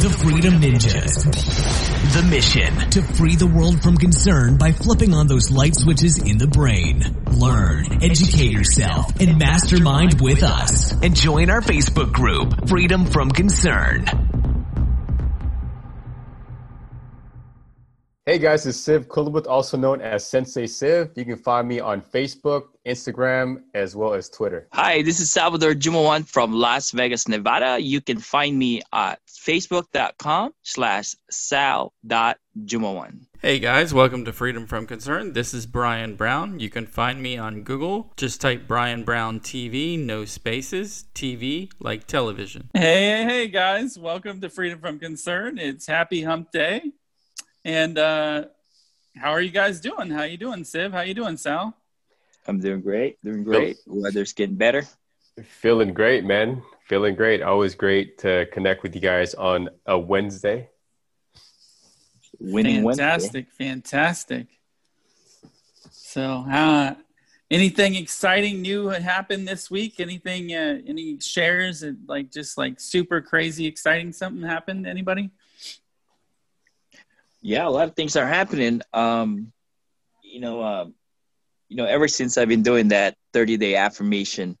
The Freedom Ninjas. The mission to free the world from concern by flipping on those light switches in the brain. Learn, educate yourself, and mastermind with us. And join our Facebook group, Freedom from Concern. Hey guys, it's Siv Kounlabout, also known as Sensei Siv. You can find me on Facebook, Instagram, as well as Twitter. Hi, this is Salvador Jumawan from Las Vegas, Nevada. You can find me at facebook.com slash sal.jumawan. Hey guys, welcome to Freedom from Concern. This is Brian Brown. You can find me on Google. Just type Brian Brown TV, no spaces, TV like television. Hey, hey, hey guys, welcome to Freedom from Concern. It's Happy Hump Day. And uh, how are you guys doing? How you doing, Siv? How you doing, Sal? I'm doing great. Doing great. Weather's getting better. Feeling great, man. Feeling great. Always great to connect with you guys on a Wednesday. Winning fantastic, Wednesday. fantastic. So, uh, anything exciting new happened this week? Anything? Uh, any shares? Like just like super crazy exciting something happened? Anybody? Yeah a lot of things are happening. Um you know um you know ever since i've been doing that 30 day affirmation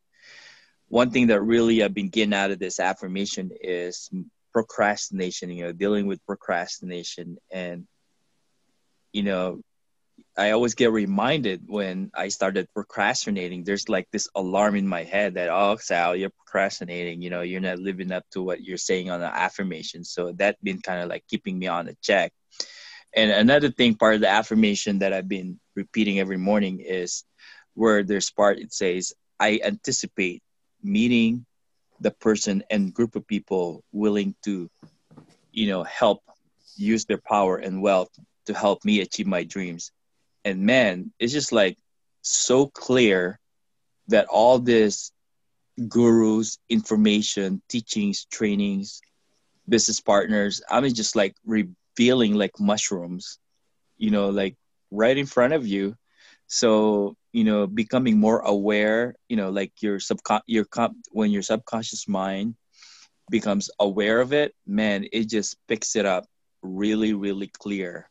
one thing that really i've been getting out of this affirmation is procrastination you know dealing with procrastination. And you know i always get reminded when i started procrastinating there's like this alarm in my head that oh sal you're procrastinating you know you're not living up to what you're saying on the affirmation. So that been kind of like keeping me on the check and another thing, part of the affirmation that I've been repeating every morning is where there's part it says, I anticipate meeting the person and group of people willing to, you know, help use their power and wealth to help me achieve my dreams. And man, it's just like so clear that all this gurus, information, teachings, trainings, business partners, I mean, just like re- feeling like mushrooms, you know, like right in front of you. So, you know, becoming more aware, you know, like your subcon your comp when your subconscious mind becomes aware of it, man, it just picks it up really, really clear.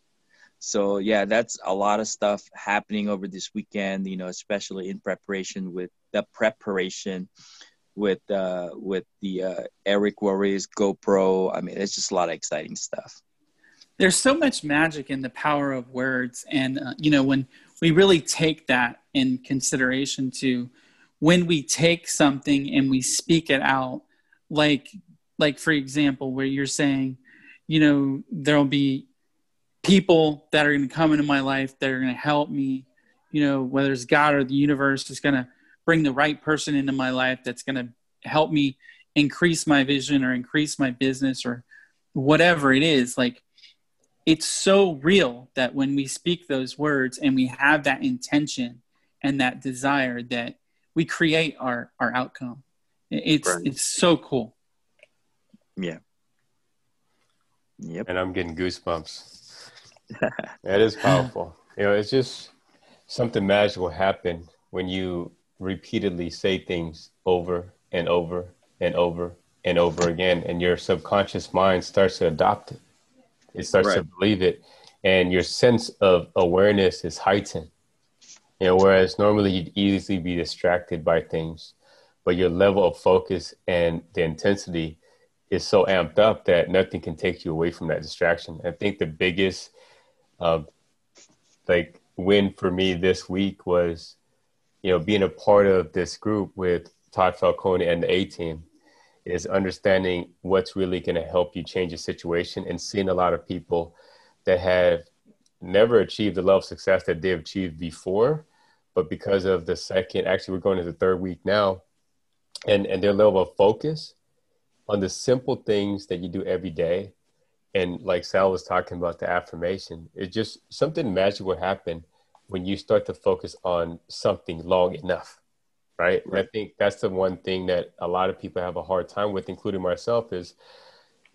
So yeah, that's a lot of stuff happening over this weekend, you know, especially in preparation with the preparation with uh with the uh Eric Worre's GoPro. I mean, it's just a lot of exciting stuff there's so much magic in the power of words and uh, you know when we really take that in consideration to when we take something and we speak it out like like for example where you're saying you know there'll be people that are going to come into my life that are going to help me you know whether it's god or the universe is going to bring the right person into my life that's going to help me increase my vision or increase my business or whatever it is like it's so real that when we speak those words and we have that intention and that desire that we create our our outcome. It's right. it's so cool. Yeah. Yep. And i'm getting goosebumps. That is powerful. You know it's just something magical happen when you repeatedly say things over and over and over and over again and your subconscious mind starts to adopt it it starts right. to believe it, and your sense of awareness is heightened. You know, whereas normally you'd easily be distracted by things, but your level of focus and the intensity is so amped up that nothing can take you away from that distraction. I think the biggest, uh, like, win for me this week was, you know, being a part of this group with Todd Falcone and the A team is understanding what's really going to help you change a situation and seeing a lot of people that have never achieved the level of success that they've achieved before but because of the second actually we're going to the third week now and and their level of focus on the simple things that you do every day. And like sal was talking about the affirmation it just something magic will happen when you start to focus on something long enough right? right. I think that's the one thing that a lot of people have a hard time with, including myself, is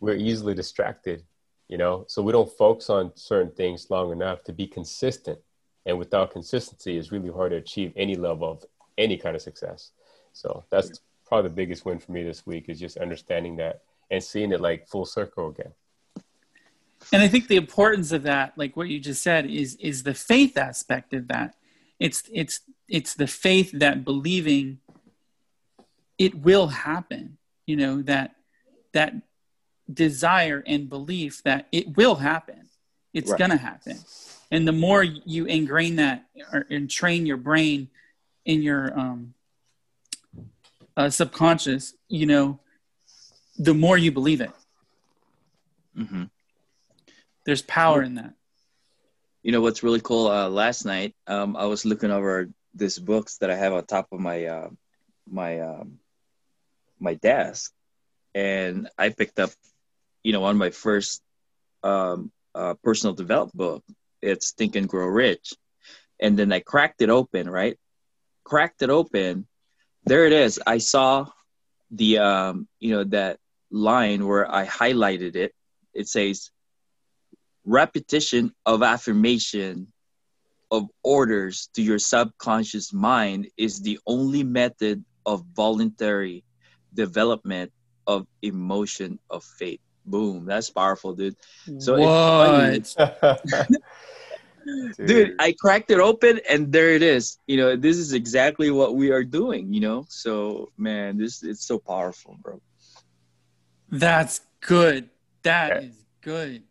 we're easily distracted, you know, so we don't focus on certain things long enough to be consistent. And without consistency, it's really hard to achieve any level of any kind of success. So that's probably the biggest win for me this week is just understanding that and seeing it like full circle again. and I think the importance of that, like what you just said, is is the faith aspect of that. It's it's it's the faith that believing it will happen. You know that that desire and belief that it will happen. It's right. gonna happen, and the more you ingrain that or, and train your brain in your um, uh, subconscious, you know, the more you believe it. Mm-hmm. There's power in that. You know what's really cool? Uh, last night, um, I was looking over this books that I have on top of my uh, my um, my desk, and I picked up, you know, of my first um, uh, personal development book. It's Think and Grow Rich, and then I cracked it open. Right, cracked it open. There it is. I saw the um, you know that line where I highlighted it. It says repetition of affirmation of orders to your subconscious mind is the only method of voluntary development of emotion of faith. Boom, that's powerful, dude. So what? dude. dude, I cracked it open and there it is. You know, this is exactly what we are doing, you know? So, man, this it's so powerful, bro. That's good. That is good.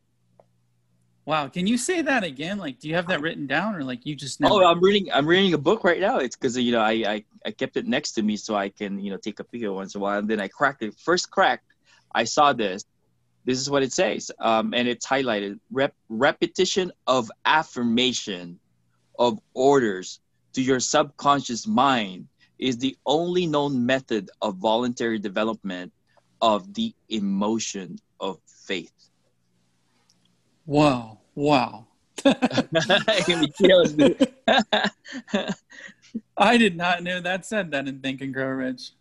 Wow, can you say that again? Like, do you have that written down, or like you just? Never... Oh, I'm reading. I'm reading a book right now. It's because you know I, I I kept it next to me so I can you know take a peek once in a while. And then I cracked it. First crack, I saw this. This is what it says, um, and it's highlighted: Rep- repetition of affirmation of orders to your subconscious mind is the only known method of voluntary development of the emotion of faith. Wow. Wow. I did not know that said that in Think and Grow Rich.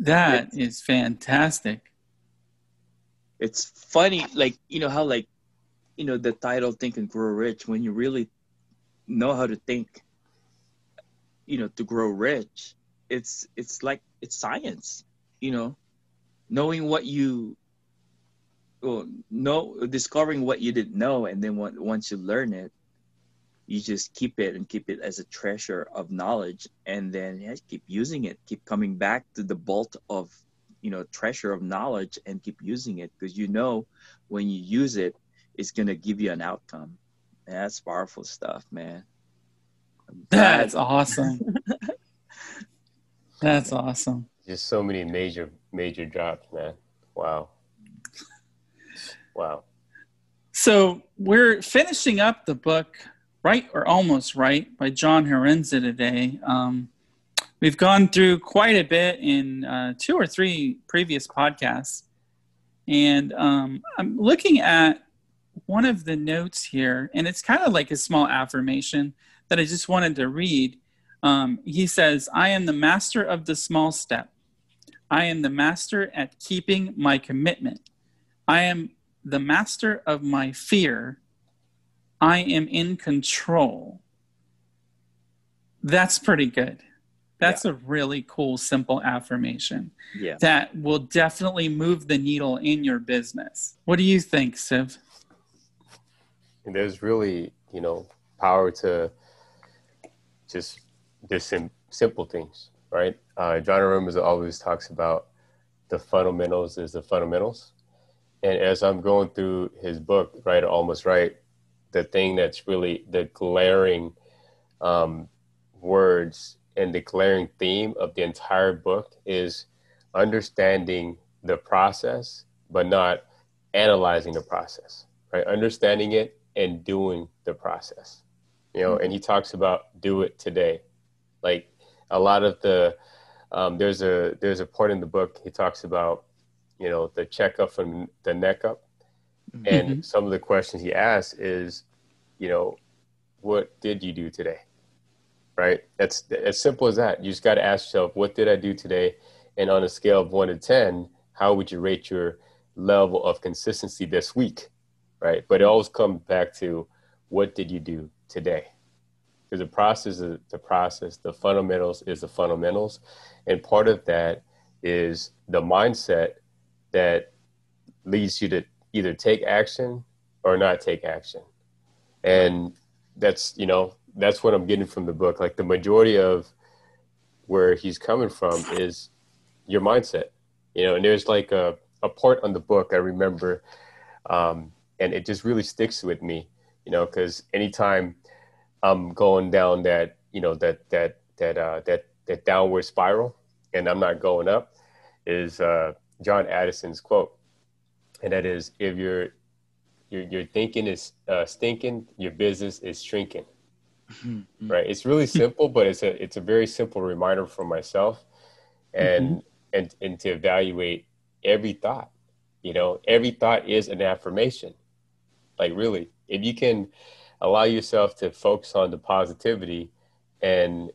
That it's, is fantastic. It's funny, like, you know, how, like, you know, the title Think and Grow Rich, when you really know how to think, you know, to grow rich, it's, it's like, it's science, you know, knowing what you well, no, discovering what you didn't know, and then once you learn it, you just keep it and keep it as a treasure of knowledge, and then yeah, keep using it, keep coming back to the bolt of you know treasure of knowledge, and keep using it because you know when you use it, it's gonna give you an outcome. And that's powerful stuff, man. That's awesome. that's awesome. Just so many major major drops, man. Wow. Wow. So we're finishing up the book, right or almost right, by John Haremza today. Um, we've gone through quite a bit in uh, two or three previous podcasts. And um, I'm looking at one of the notes here, and it's kind of like a small affirmation that I just wanted to read. Um, he says, I am the master of the small step. I am the master at keeping my commitment. I am the master of my fear. I am in control. That's pretty good. That's yeah. a really cool, simple affirmation yeah. that will definitely move the needle in your business. What do you think, Siv? And there's really, you know, power to just just sim- simple things, right? Uh, John Haremza always talks about the fundamentals is the fundamentals and as I'm going through his book, right, almost right, the thing that's really the glaring um, words and the glaring theme of the entire book is understanding the process, but not analyzing the process, right? Understanding it and doing the process, you know. And he talks about do it today, like a lot of the. Um, there's a there's a point in the book he talks about you know, the checkup from the neck up. Mm-hmm. And some of the questions he asks is, you know, what did you do today? Right? That's as simple as that. You just got to ask yourself, what did I do today? And on a scale of one to 10, how would you rate your level of consistency this week? Right? But it always comes back to what did you do today? Because the process is the process, the fundamentals is the fundamentals. And part of that is the mindset that leads you to either take action or not take action. And that's, you know, that's what I'm getting from the book. Like the majority of where he's coming from is your mindset, you know, and there's like a, a part on the book I remember, um, and it just really sticks with me, you know, because anytime I'm going down that, you know, that, that, that, uh, that, that downward spiral and I'm not going up is uh, John Addison's quote. And that is, if you're your your thinking is uh, stinking, your business is shrinking. Mm-hmm. Right? It's really simple, but it's a it's a very simple reminder for myself, and mm-hmm. and and to evaluate every thought. You know, every thought is an affirmation. Like really, if you can allow yourself to focus on the positivity and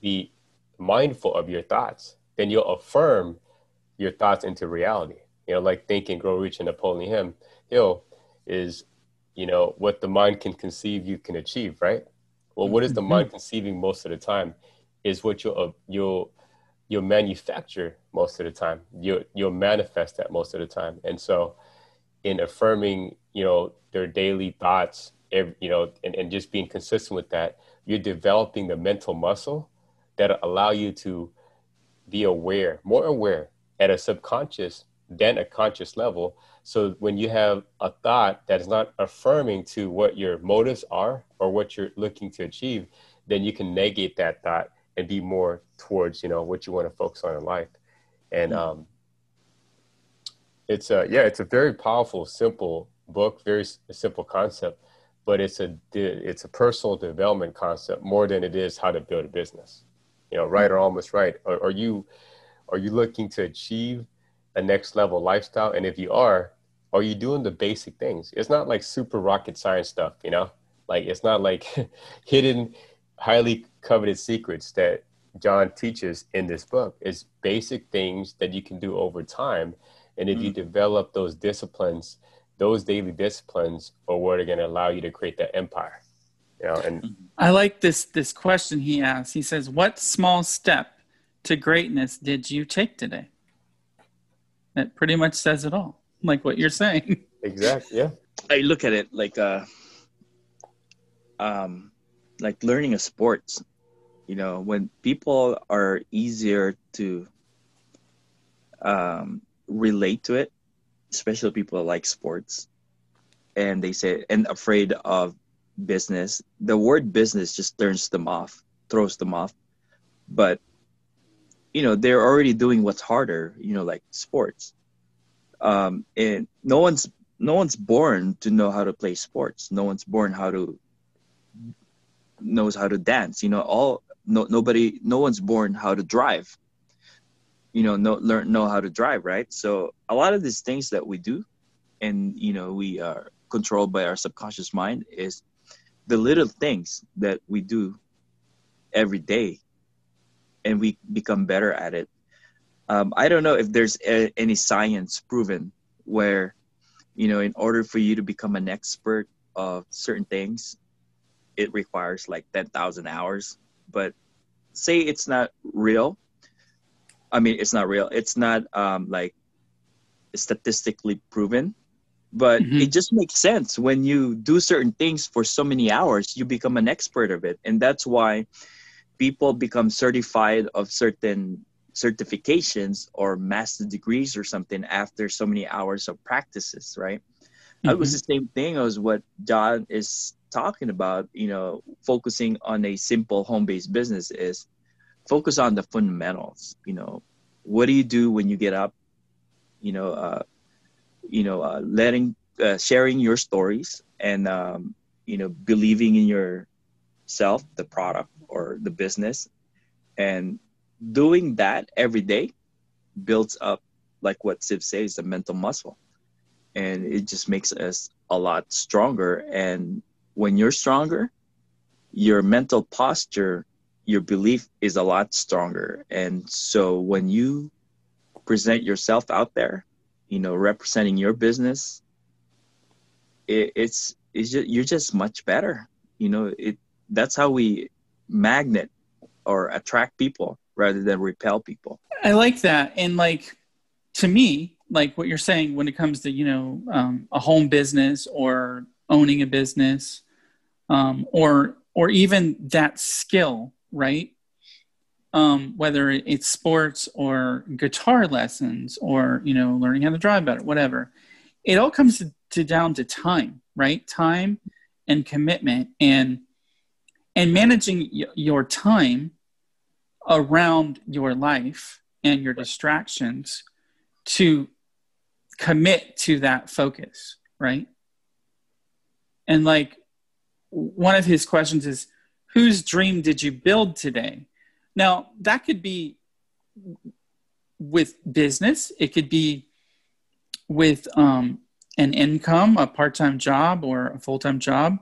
be mindful of your thoughts, then you'll affirm your thoughts into reality. You know, like Think and Grow Rich and Napoleon Hill is, you know, what the mind can conceive, you can achieve, right? Well, what is the mind mm-hmm. conceiving most of the time is what you'll, uh, you'll, you'll manufacture most of the time. You'll, you'll manifest that most of the time. And so in affirming, you know, their daily thoughts, every, you know, and, and just being consistent with that, you're developing the mental muscle that allow you to be aware, more aware at a subconscious than a conscious level so when you have a thought that is not affirming to what your motives are or what you're looking to achieve, then you can negate that thought and be more towards you know what you want to focus on in life. And mm-hmm. um, it's a yeah, it's a very powerful, simple book, very simple concept, but it's a it's a personal development concept more than it is how to build a business. You know, right or almost right. Are, are you are you looking to achieve a next level lifestyle? And if you are, are you doing the basic things? It's not like super rocket science stuff, you know? Like it's not like hidden, highly coveted secrets that John teaches in this book. It's basic things that you can do over time. And if mm-hmm. you mm. develop those disciplines, those daily disciplines are what are going to allow you to create that empire. You know, and I like this this question he asks. He says, "What small step to greatness did you take today?" That pretty much says it all, like what you're saying. Exactly. Yeah. I look at it like uh, um, like learning a sport. You know, when people are easier to um, relate to it, especially people that like sports, and they say and afraid of business. The word business just turns them off, throws them off. But you know they're already doing what's harder you know like sports. Um, and no one's no one's born to know how to play sports. No one's born how to knows how to dance you know all no nobody no one's born how to drive. You know know learn know how to drive right? So a lot of these things that we do and you know we are controlled by our subconscious mind is the little things that we do every day and we become better at it. Um, I don't know if there's a, any science proven where, you know, in order for you to become an expert of certain things, it requires like 10,000 hours. But say it's not real. I mean, it's not real. It's not um, like statistically proven, but mm-hmm. it just makes sense when you do certain things for so many hours, you become an expert of it. And that's why people become certified of certain certifications or master degrees or something after so many hours of practices, right? Mm-hmm. It was the same thing as what John is talking about, you know, focusing on a simple home-based business is focus on the fundamentals, you know, what do you do when you get up, you know, uh, you know, uh, letting, uh, sharing your stories and, um, you know, believing in yourself, the product, or the business. And doing that every day builds up like what Siv says the mental muscle. And it just makes us a lot stronger. And when you're stronger your mental posture your belief is a lot stronger. And so when you present yourself out there you know representing your business it, it's it's just, you're just much better. You know it that's how we magnet or attract people rather than repel people. I like that. And like to me, like what you're saying when it comes to you know um, a home business or owning a business um, or or even that skill right um, whether it's sports or guitar lessons or you know learning how to drive better whatever it all comes to, to down to time right time and commitment and and managing y- your time around your life and your distractions to commit to that focus right? And like one of his questions is whose dream did you build today? Now, that could be with business, it could be with um, an income, a part time job or a full time job.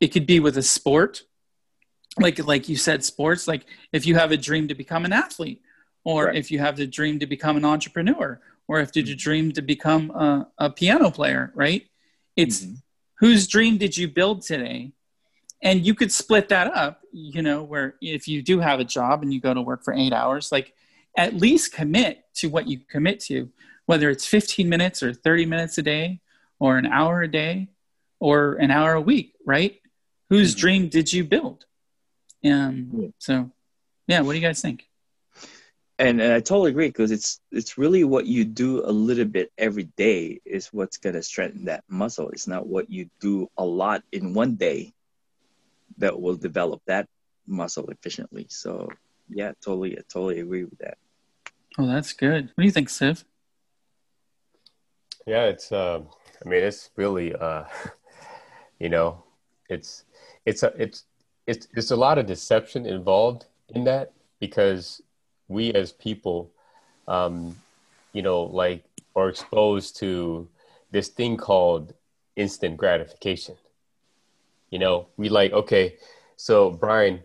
It could be with a sport, like like you said, sports. Like if you have a dream to become an athlete, or right. if you have the dream to become an entrepreneur, or if did you dream to become a, a piano player, right? It's mm-hmm. whose dream did you build today, and you could split that up you know where if you do have a job and you go to work for eight hours like at least commit to what you commit to whether it's 15 minutes or 30 minutes a day or an hour a day or an hour a week right whose mm-hmm. dream did you build um, so yeah what do you guys think and, and I totally agree because it's it's really what you do a little bit every day is what's gonna strengthen that muscle. It's not what you do a lot in one day that will develop that muscle efficiently. So yeah, totally, I totally agree with that. Oh, that's good. What do you think, Siv? Yeah, it's. Uh, I mean, it's really. Uh, you know, it's it's a it's it's it's a lot of deception involved in that because we as people, um, you know, like are exposed to this thing called instant gratification you know, we like, okay, so Brian,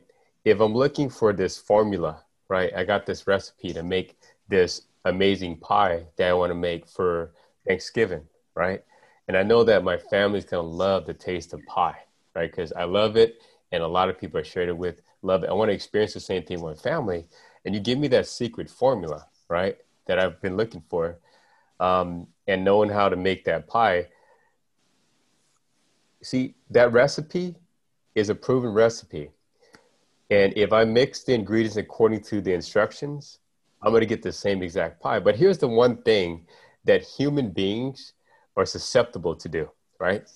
if I'm looking for this formula, right, I got this recipe to make this amazing pie that I want to make for Thanksgiving, right? And I know that my family's gonna love the taste of pie, right? Because I love it, and a lot of people I shared it with love it. I want to experience the same thing with family, and you give me that secret formula, right? That I've been looking for, um, and knowing how to make that pie see that recipe is a proven recipe and if i mix the ingredients according to the instructions i'm going to get the same exact pie but here's the one thing that human beings are susceptible to do right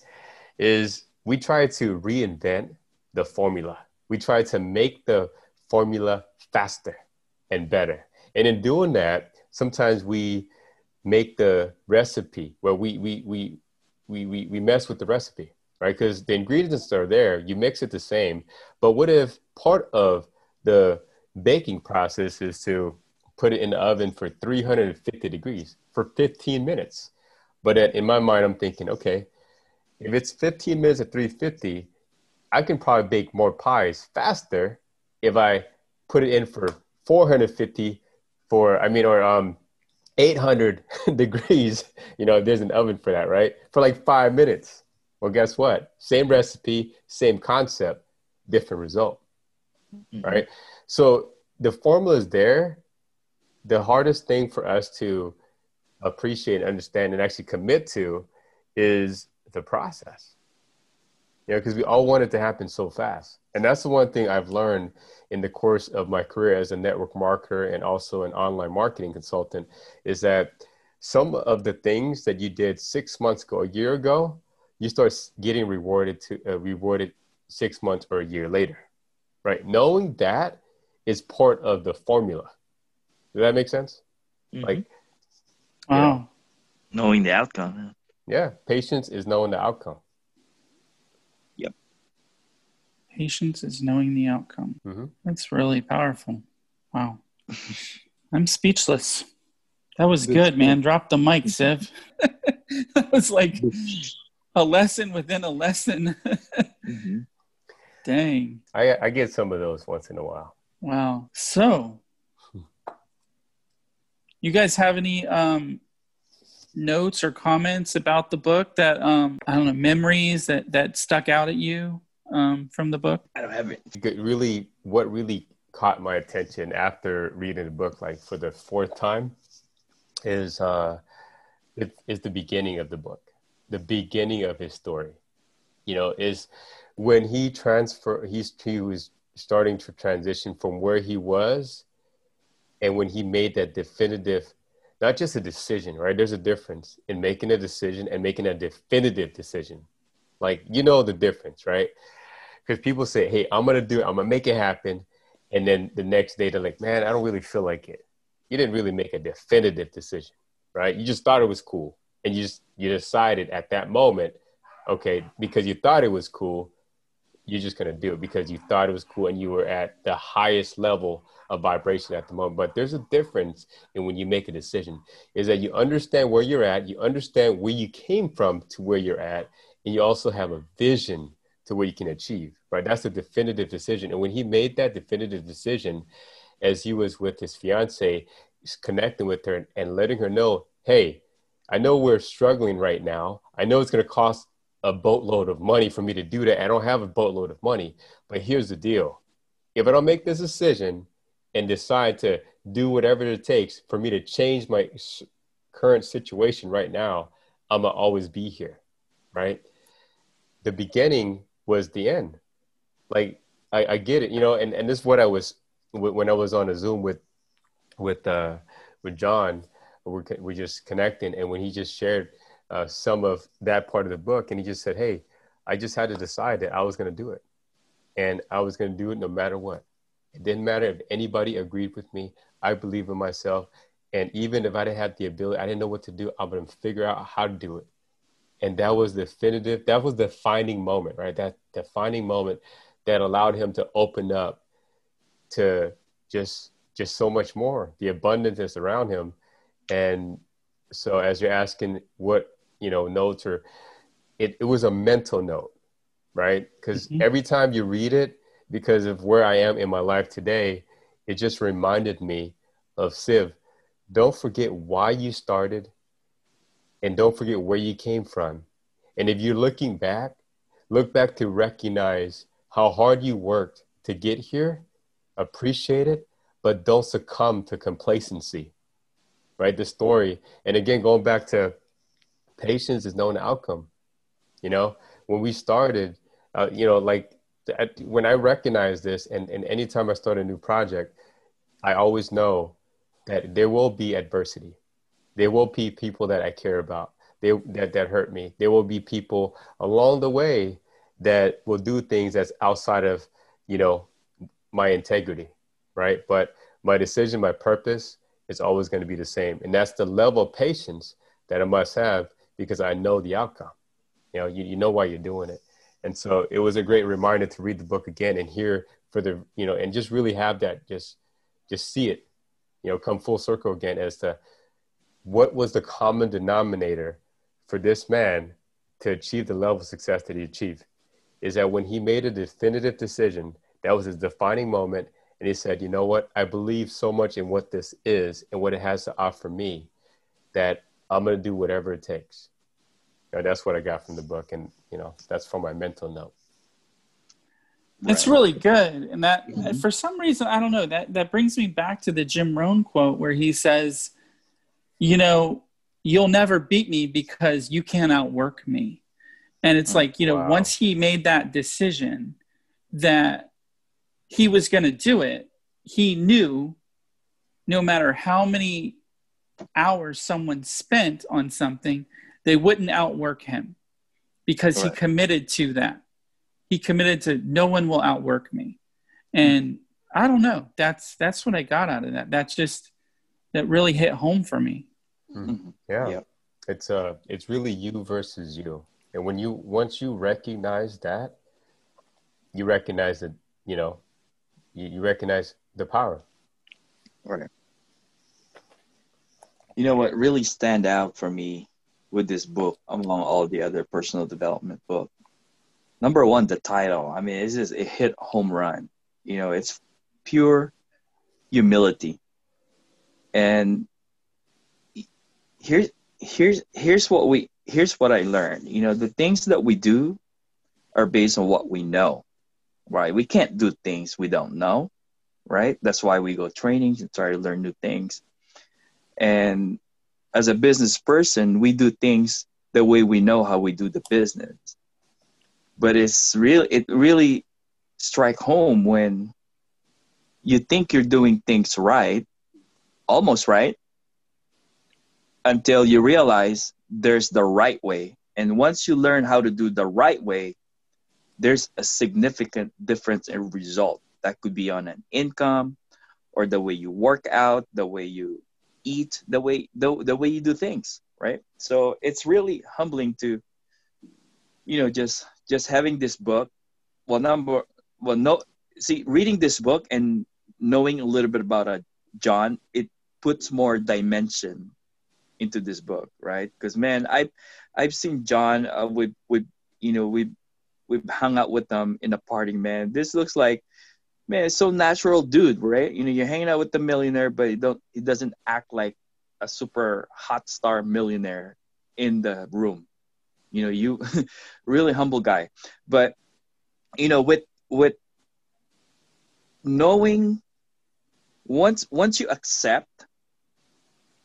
is we try to reinvent the formula we try to make the formula faster and better and in doing that sometimes we make the recipe where we we we we, we, we mess with the recipe right? Because the ingredients are there, you mix it the same. But what if part of the baking process is to put it in the oven for 350 degrees for 15 minutes? But in my mind, I'm thinking, okay, if it's 15 minutes at 350, I can probably bake more pies faster if I put it in for 450 for, I mean, or um, 800 degrees, you know, there's an oven for that, right? For like five minutes. Well, guess what? Same recipe, same concept, different result. Mm-hmm. Right? So the formula is there. The hardest thing for us to appreciate and understand and actually commit to is the process. You know, because we all want it to happen so fast. And that's the one thing I've learned in the course of my career as a network marketer and also an online marketing consultant is that some of the things that you did six months ago, a year ago, you start getting rewarded to uh, rewarded six months or a year later, right? Knowing that is part of the formula. Does that make sense? Mm-hmm. Like, wow, knowing the outcome. Yeah, patience is knowing the outcome. Yep. Patience is knowing the outcome. Mm-hmm. That's really powerful. Wow. I'm speechless. That was good, man. Drop the mic, Siv. that was like a lesson within a lesson. mm-hmm. Dang. I I get some of those once in a while. Wow. So, you guys have any um, notes or comments about the book that um, I don't know memories that that stuck out at you um, from the book? I don't have it. Really, what really caught my attention after reading the book, like for the fourth time, is uh, it, is the beginning of the book, the beginning of his story. You know, is when he transfer he's he was starting to transition from where he was, and when he made that definitive, not just a decision, right? There's a difference in making a decision and making a definitive decision. Like you know the difference, right? Because people say, "Hey, I'm gonna do it. I'm gonna make it happen," and then the next day they're like, "Man, I don't really feel like it." You didn't really make a definitive decision right? You just thought it was cool, and you just you decided at that moment, okay, because you thought it was cool, you're just gonna do it because you thought it was cool and you were at the highest level of vibration at the moment. But there's a difference in when you make a decision, is that you understand where you're at, you understand where you came from to where you're at, and you also have a vision to what you can achieve, right? That's a definitive decision. And when he made that definitive decision, as he was with his fiance, connecting with her and letting her know, hey, I know we're struggling right now. I know it's going to cost a boatload of money for me to do that. I don't have a boatload of money, but here's the deal. If I don't make this decision and decide to do whatever it takes for me to change my current situation right now, I'm going to always be here, right? The beginning was the end. Like, I, I get it, you know, and, and this is what I was, when I was on a Zoom with with uh, with John. We're we just connecting, and when he just shared uh, some of that part of the book, and he just said, "Hey, I just had to decide that I was going to do it, and I was going to do it no matter what. It didn't matter if anybody agreed with me. I believe in myself, and even if I didn't have the ability, I didn't know what to do. I'm going to figure out how to do it." And that was definitive. That was the defining moment, right? That defining moment that allowed him to open up to just just so much more. The abundance is around him, and so as you're asking what you know notes or it, it was a mental note, right? Because mm-hmm. every time you read it, because of where I am in my life today, it just reminded me of Siv. Don't forget why you started, and don't forget where you came from. And if you're looking back, look back to recognize how hard you worked to get here, appreciate it, but don't succumb to complacency, right? The story. And again, going back to patience is known outcome. You know, when we started, uh, you know, like at, when I recognize this, and, and anytime I start a new project, I always know that there will be adversity. There will be people that I care about. They, that, that hurt me. There will be people along the way that will do things that's outside of, you know, my integrity right? But my decision, my purpose is always going to be the same. And that's the level of patience that I must have because I know the outcome. You know, you, you know why you're doing it. And so it was a great reminder to read the book again and hear for the, you know, and just really have that, just, just see it, you know, come full circle again as to what was the common denominator for this man to achieve the level of success that he achieved is that when he made a definitive decision, that was his defining moment and he said, You know what? I believe so much in what this is and what it has to offer me that I'm going to do whatever it takes. You know, that's what I got from the book. And, you know, that's from my mental note. That's really good. And that, mm-hmm. for some reason, I don't know, that, that brings me back to the Jim Rohn quote where he says, You know, you'll never beat me because you can't outwork me. And it's oh, like, you know, wow. once he made that decision that he was going to do it, he knew no matter how many hours someone spent on something, they wouldn't outwork him because he committed to that. He committed to no one will outwork me. And hmm. I don't know. That's that's what I got out of that. That's just that really hit home for me. Mm-hmm. Yeah. Yep. It's uh it's really you versus you. And when you once you recognize that, you recognize that, you know, you, you recognize the power. Right. You know what really stand out for me with this book among all the other personal development book. Number one, the title. I mean, it's just a hit home run. You know, it's pure humility. And here's here's here's what we here's what I learned. You know, the things that we do are based on what we know right? We can't do things we don't know, right? That's why we go trainings and try to learn new things. And as a business person, we do things the way we know how we do the business. But it's real it really strike home when you think you're doing things right, almost right, until you realize there's the right way. And once you learn how to do the right way, there's a significant difference in result. That could be on an income or the way you work out, the way you eat, the way the, the way you do things, right? So it's really humbling to you know just just having this book well number well no see reading this book and knowing a little bit about uh, John, it puts more dimension into this book, right? Because man, I I've seen John uh, with with you know we we've hung out with them in a party, man. This looks like man, it's so natural dude, right? You know, you're hanging out with the millionaire, but he don't he doesn't act like a super hot star millionaire in the room. You know, you really humble guy. But you know, with with knowing once once you accept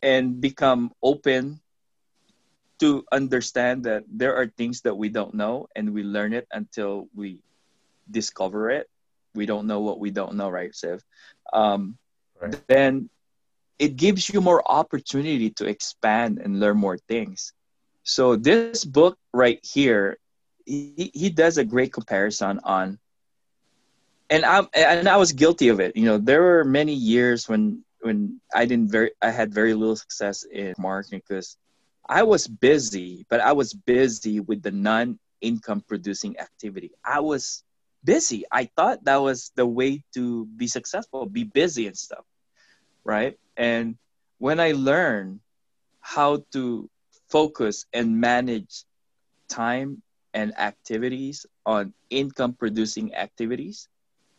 and become open to understand that there are things that we don't know and we learn it until we discover it we don't know what we don't know right Siv? Um, right. then it gives you more opportunity to expand and learn more things so this book right here he, he does a great comparison on and I and I was guilty of it. You know, there were many years when when I didn't very I had very little success in marketing because I was busy, but I was busy with the non-income producing activity. I was busy. I thought that was the way to be successful, be busy and stuff. Right? And when I learned how to focus and manage time and activities on income producing activities,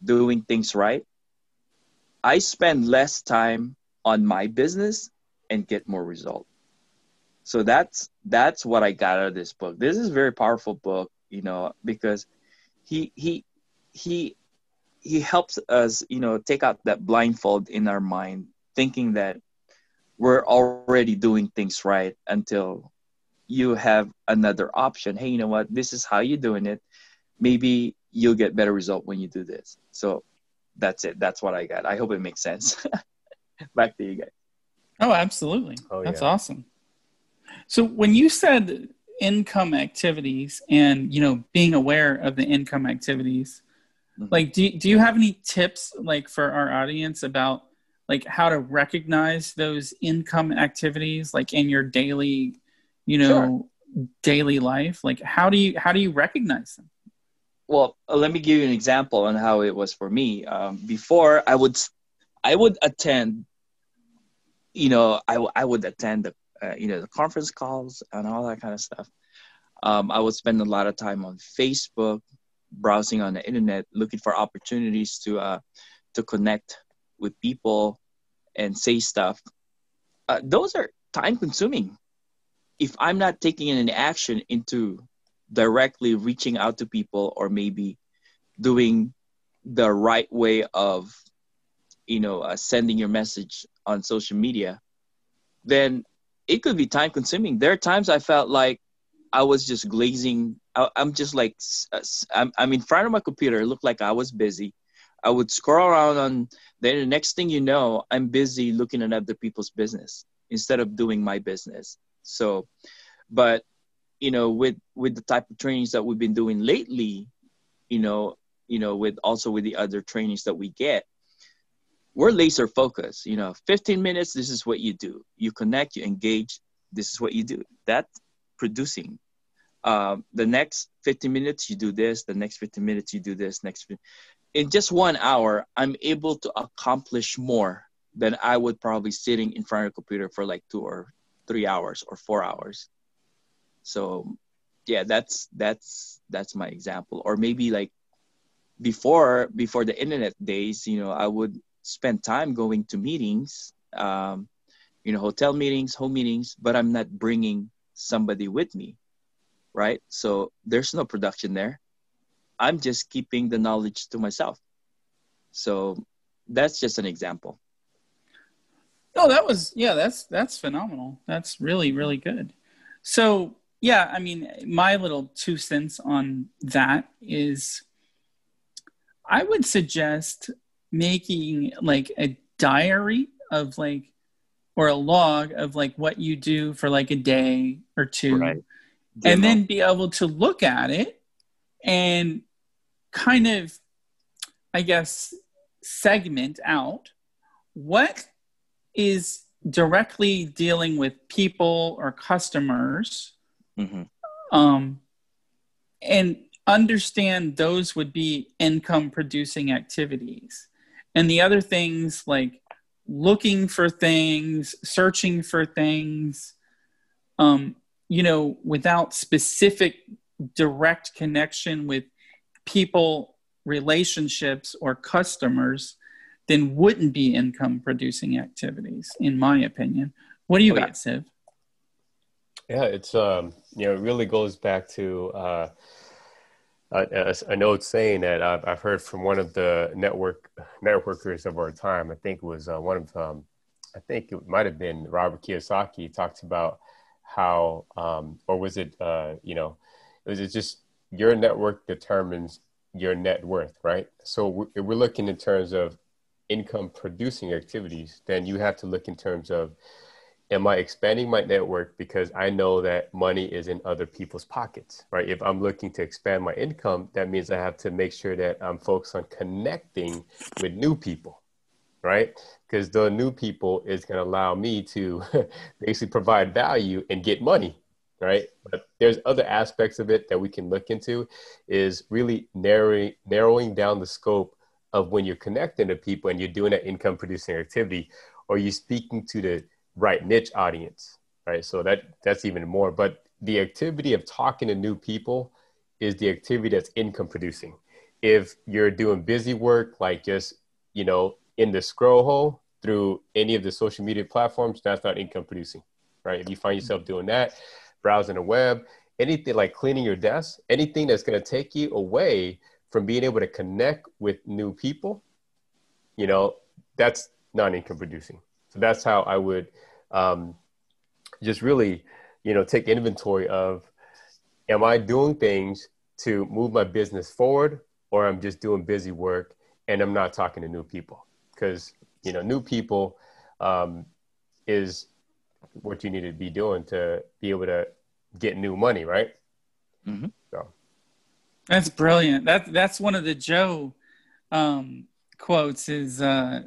doing things right, I spend less time on my business and get more result. So that's that's what I got out of this book. This is a very powerful book, you know, because he he he he helps us, you know, take out that blindfold in our mind, thinking that we're already doing things right until you have another option. Hey, you know what? This is how you're doing it. Maybe you'll get better result when you do this. So that's it. That's what I got. I hope it makes sense. Back to you guys. Oh, absolutely. Oh, that's yeah. awesome. So when you said income activities and you know being aware of the income activities, mm-hmm. like do do you have any tips like for our audience about like how to recognize those income activities like in your daily, you know, sure. daily life? Like how do you how do you recognize them? Well uh, let me give you an example on how it was for me. Um, before i would i would attend you know i, I would attend the uh, you know the conference calls and all that kind of stuff. Um, i would spend a lot of time on facebook browsing on the internet looking for opportunities to uh, to connect with people and say stuff. Uh, those are time consuming. If i'm not taking any action into directly reaching out to people or maybe doing the right way of you know uh, sending your message on social media then it could be time consuming. There are times i felt like i was just glazing. I, am just like uh, I'm, I'm in front of my computer. It looked like i was busy. I would scroll around on then the next thing you know i'm busy looking at other people's business instead of doing my business. So but you know with with the type of trainings that we've been doing lately you know you know with also with the other trainings that we get we're laser focused you know 15 minutes this is what you do. You connect you engage this is what you do. That's producing. Um, the next 15 minutes you do this the next 15 minutes you do this next in just one hour i'm able to accomplish more than i would probably sitting in front of a computer for like two or three hours or four hours so yeah that's that's that's my example or maybe like before before the internet days you know i would spend time going to meetings um, you know hotel meetings home meetings but i'm not bringing somebody with me right so there's no production there i'm just keeping the knowledge to myself so that's just an example Oh, that was yeah. That's that's phenomenal. That's really really good. So yeah, I mean, my little two cents on that is, I would suggest making like a diary of like or a log of like what you do for like a day or two right. and then be able to look at it and kind of i guess segment out what is directly dealing with people or customers mm-hmm. um, and understand those would be income producing activities and the other things like looking for things searching for things um, you know without specific direct connection with people relationships or customers then wouldn't be income producing activities, in my opinion. What do you oh, got, Siv? Yeah, it's um, you know, it really goes back to uh, a, a note saying that I've, I've heard from one of the network networkers of our time. I think it was uh, one of um, I think it might have been Robert Kiyosaki. talks about how, um, or was it, uh, you know, was it just your network determines your net worth, right? So we're looking in terms of income producing activities, then you have to look in terms of am I expanding my network because I know that money is in other people's pockets, right? If I'm looking to expand my income, that means I have to make sure that I'm focused on connecting with new people, right? Because the new people is going to allow me to basically provide value and get money, right? But there's other aspects of it that we can look into is really narrowing narrowing down the scope of when you're connecting to people and you're doing that income producing activity or you're speaking to the right niche audience right? So that that's even more. But the activity of talking to new people is the activity that's income producing. If you're doing busy work like just you know in the scroll hole through any of the social media platforms that's not income producing right? If you find yourself doing that browsing the web anything like cleaning your desk anything that's going to take you away from being able to connect with new people, you know, that's non income producing. So that's how I would um, just really, you know, take inventory of am I doing things to move my business forward or I'm just doing busy work and I'm not talking to new people? Because, you know, new people um, is what you need to be doing to be able to get new money, right? Mm-hmm. So that's brilliant. That that's one of the Joe um, quotes is uh,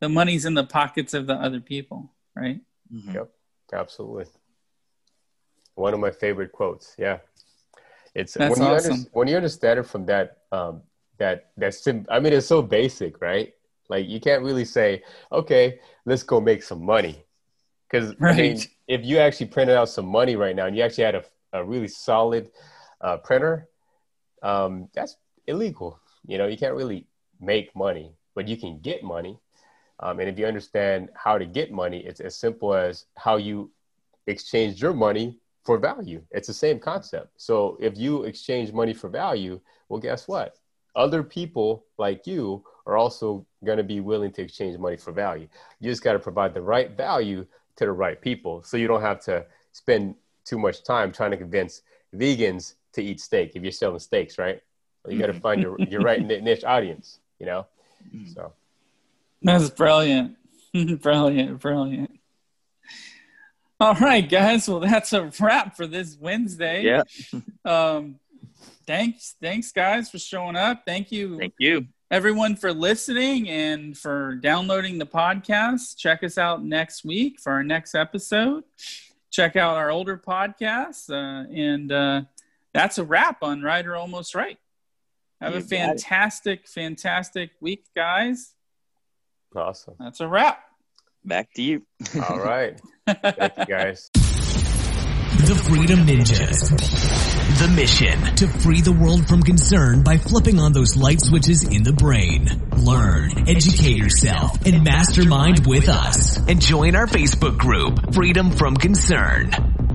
the money's in the pockets of the other people, right? Mm-hmm. Yep, absolutely. One of my favorite quotes. Yeah, it's that's when awesome. you under, when you understand it from that um, that that's sim- I mean it's so basic, right? Like you can't really say, okay, let's go make some money, because right. I mean, if you actually printed out some money right now and you actually had a, a really solid uh, printer, um, that's illegal. You know, you can't really make money, but you can get money. Um, and if you understand how to get money, it's as simple as how you exchange your money for value. It's the same concept. So if you exchange money for value, well, guess what? Other people like you are also going to be willing to exchange money for value. You just got to provide the right value to the right people. So you don't have to spend too much time trying to convince vegans to eat steak if you're selling steaks, right? You got to find your your right niche audience, you know. Mm. So that's brilliant, brilliant, brilliant. All right, guys. Well, that's a wrap for this Wednesday. Yeah. um, thanks, thanks, guys, for showing up. Thank you. Thank you, everyone, for listening and for downloading the podcast. Check us out next week for our next episode. Check out our older podcasts uh, and. Uh, that's a wrap on or Almost Right. Have you a fantastic, fantastic week, guys. Awesome. That's a wrap. Back to you. All right. Thank you, guys. The Freedom Ninjas. The mission to free the world from concern by flipping on those light switches in the brain. Learn, educate yourself, and mastermind with us. And join our Facebook group, Freedom from Concern.